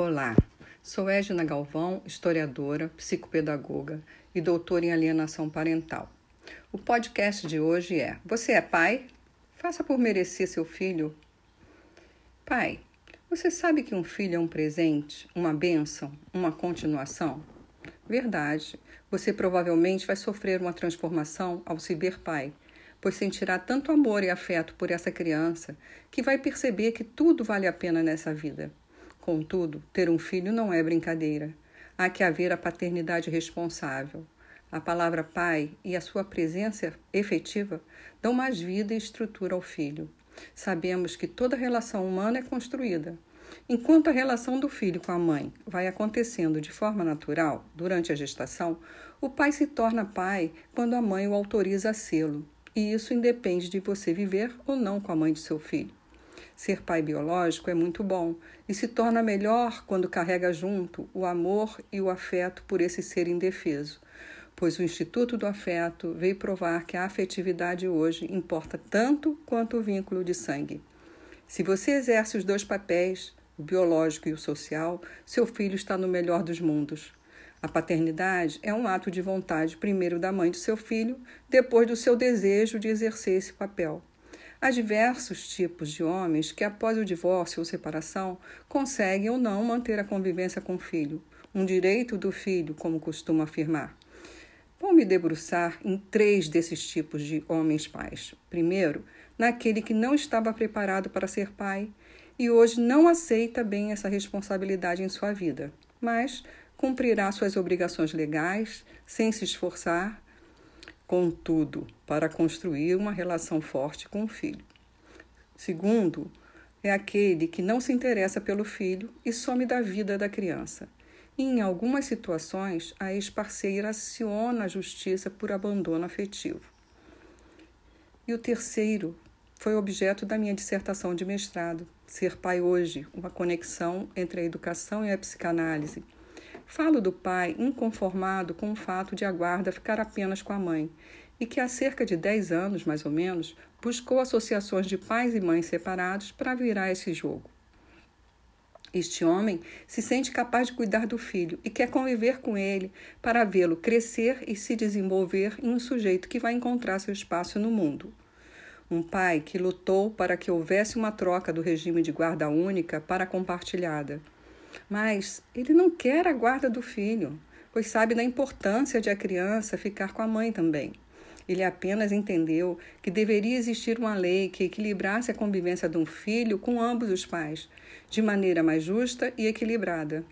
Olá, sou Edna Galvão, historiadora, psicopedagoga e doutora em alienação parental. O podcast de hoje é: Você é pai? Faça por merecer seu filho. Pai, você sabe que um filho é um presente, uma bênção, uma continuação? Verdade. Você provavelmente vai sofrer uma transformação ao se ver pai, pois sentirá tanto amor e afeto por essa criança que vai perceber que tudo vale a pena nessa vida. Contudo, ter um filho não é brincadeira. Há que haver a paternidade responsável. A palavra pai e a sua presença efetiva dão mais vida e estrutura ao filho. Sabemos que toda relação humana é construída. Enquanto a relação do filho com a mãe vai acontecendo de forma natural durante a gestação, o pai se torna pai quando a mãe o autoriza a sê-lo. E isso independe de você viver ou não com a mãe de seu filho. Ser pai biológico é muito bom e se torna melhor quando carrega junto o amor e o afeto por esse ser indefeso, pois o Instituto do Afeto veio provar que a afetividade hoje importa tanto quanto o vínculo de sangue. Se você exerce os dois papéis, o biológico e o social, seu filho está no melhor dos mundos. A paternidade é um ato de vontade, primeiro da mãe do seu filho, depois do seu desejo de exercer esse papel. Há diversos tipos de homens que, após o divórcio ou separação, conseguem ou não manter a convivência com o filho, um direito do filho, como costuma afirmar. Vou me debruçar em três desses tipos de homens pais. Primeiro, naquele que não estava preparado para ser pai e hoje não aceita bem essa responsabilidade em sua vida, mas cumprirá suas obrigações legais sem se esforçar contudo, para construir uma relação forte com o filho. Segundo, é aquele que não se interessa pelo filho e some da vida da criança. E, em algumas situações, a ex-parceira aciona a justiça por abandono afetivo. E o terceiro foi objeto da minha dissertação de mestrado, Ser Pai Hoje, uma conexão entre a educação e a psicanálise Falo do pai inconformado com o fato de a guarda ficar apenas com a mãe e que há cerca de 10 anos, mais ou menos, buscou associações de pais e mães separados para virar esse jogo. Este homem se sente capaz de cuidar do filho e quer conviver com ele para vê-lo crescer e se desenvolver em um sujeito que vai encontrar seu espaço no mundo. Um pai que lutou para que houvesse uma troca do regime de guarda única para compartilhada mas ele não quer a guarda do filho, pois sabe da importância de a criança ficar com a mãe também. Ele apenas entendeu que deveria existir uma lei que equilibrasse a convivência de um filho com ambos os pais, de maneira mais justa e equilibrada.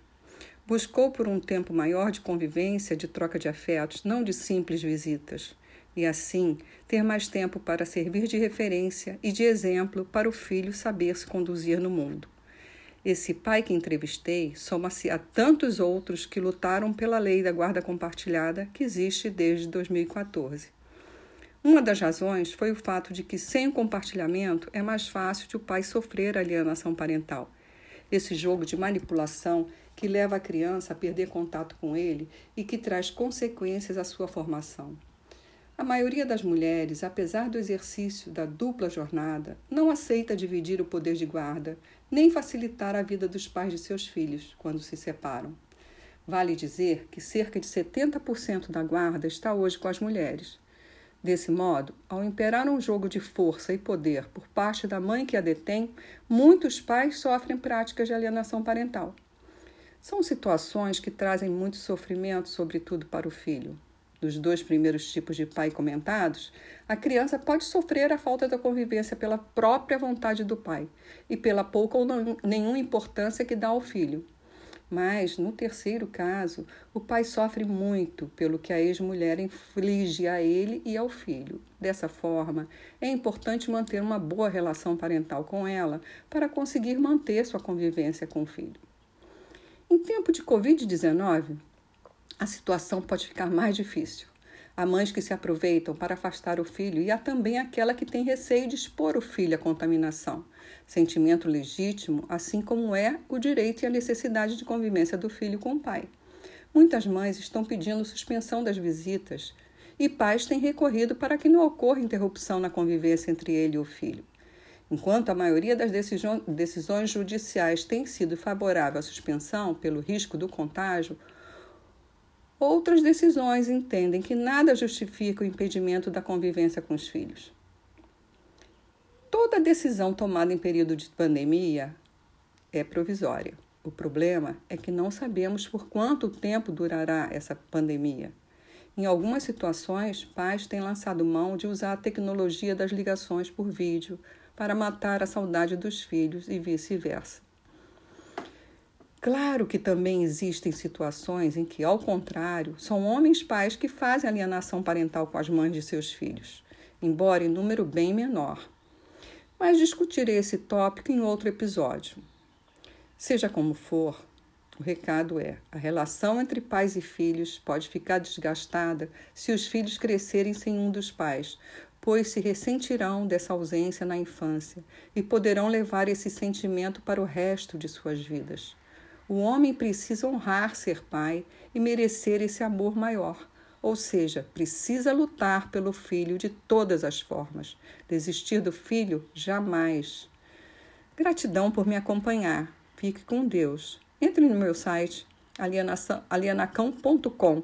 Buscou por um tempo maior de convivência, de troca de afetos, não de simples visitas, e assim ter mais tempo para servir de referência e de exemplo para o filho saber se conduzir no mundo. Esse pai que entrevistei soma-se a tantos outros que lutaram pela lei da guarda compartilhada que existe desde 2014. Uma das razões foi o fato de que, sem o compartilhamento, é mais fácil de o pai sofrer alienação parental. Esse jogo de manipulação que leva a criança a perder contato com ele e que traz consequências à sua formação. A maioria das mulheres, apesar do exercício da dupla jornada, não aceita dividir o poder de guarda, nem facilitar a vida dos pais de seus filhos quando se separam. Vale dizer que cerca de 70% da guarda está hoje com as mulheres. Desse modo, ao imperar um jogo de força e poder por parte da mãe que a detém, muitos pais sofrem práticas de alienação parental. São situações que trazem muito sofrimento, sobretudo para o filho dos dois primeiros tipos de pai comentados, a criança pode sofrer a falta da convivência pela própria vontade do pai e pela pouca ou não, nenhuma importância que dá ao filho. Mas, no terceiro caso, o pai sofre muito pelo que a ex-mulher inflige a ele e ao filho. Dessa forma, é importante manter uma boa relação parental com ela para conseguir manter sua convivência com o filho. Em tempo de Covid-19, a situação pode ficar mais difícil. Há mães que se aproveitam para afastar o filho e há também aquela que tem receio de expor o filho à contaminação. Sentimento legítimo, assim como é o direito e a necessidade de convivência do filho com o pai. Muitas mães estão pedindo suspensão das visitas e pais têm recorrido para que não ocorra interrupção na convivência entre ele e o filho. Enquanto a maioria das decisões judiciais tem sido favorável à suspensão pelo risco do contágio, outras decisões entendem que nada justifica o impedimento da convivência com os filhos. Toda decisão tomada em período de pandemia é provisória. O problema é que não sabemos por quanto tempo durará essa pandemia. Em algumas situações, pais têm lançado mão de usar a tecnologia das ligações por vídeo para matar a saudade dos filhos e vice-versa. Claro que também existem situações em que, ao contrário, são homens pais que fazem alienação parental com as mães de seus filhos, embora em número bem menor. Mas discutirei esse tópico em outro episódio. Seja como for, o recado é: a relação entre pais e filhos pode ficar desgastada se os filhos crescerem sem um dos pais, pois se ressentirão dessa ausência na infância e poderão levar esse sentimento para o resto de suas vidas. O homem precisa honrar ser pai e merecer esse amor maior, ou seja, precisa lutar pelo filho de todas as formas. Desistir do filho jamais. Gratidão por me acompanhar. Fique com Deus. Entre no meu site alienacão.com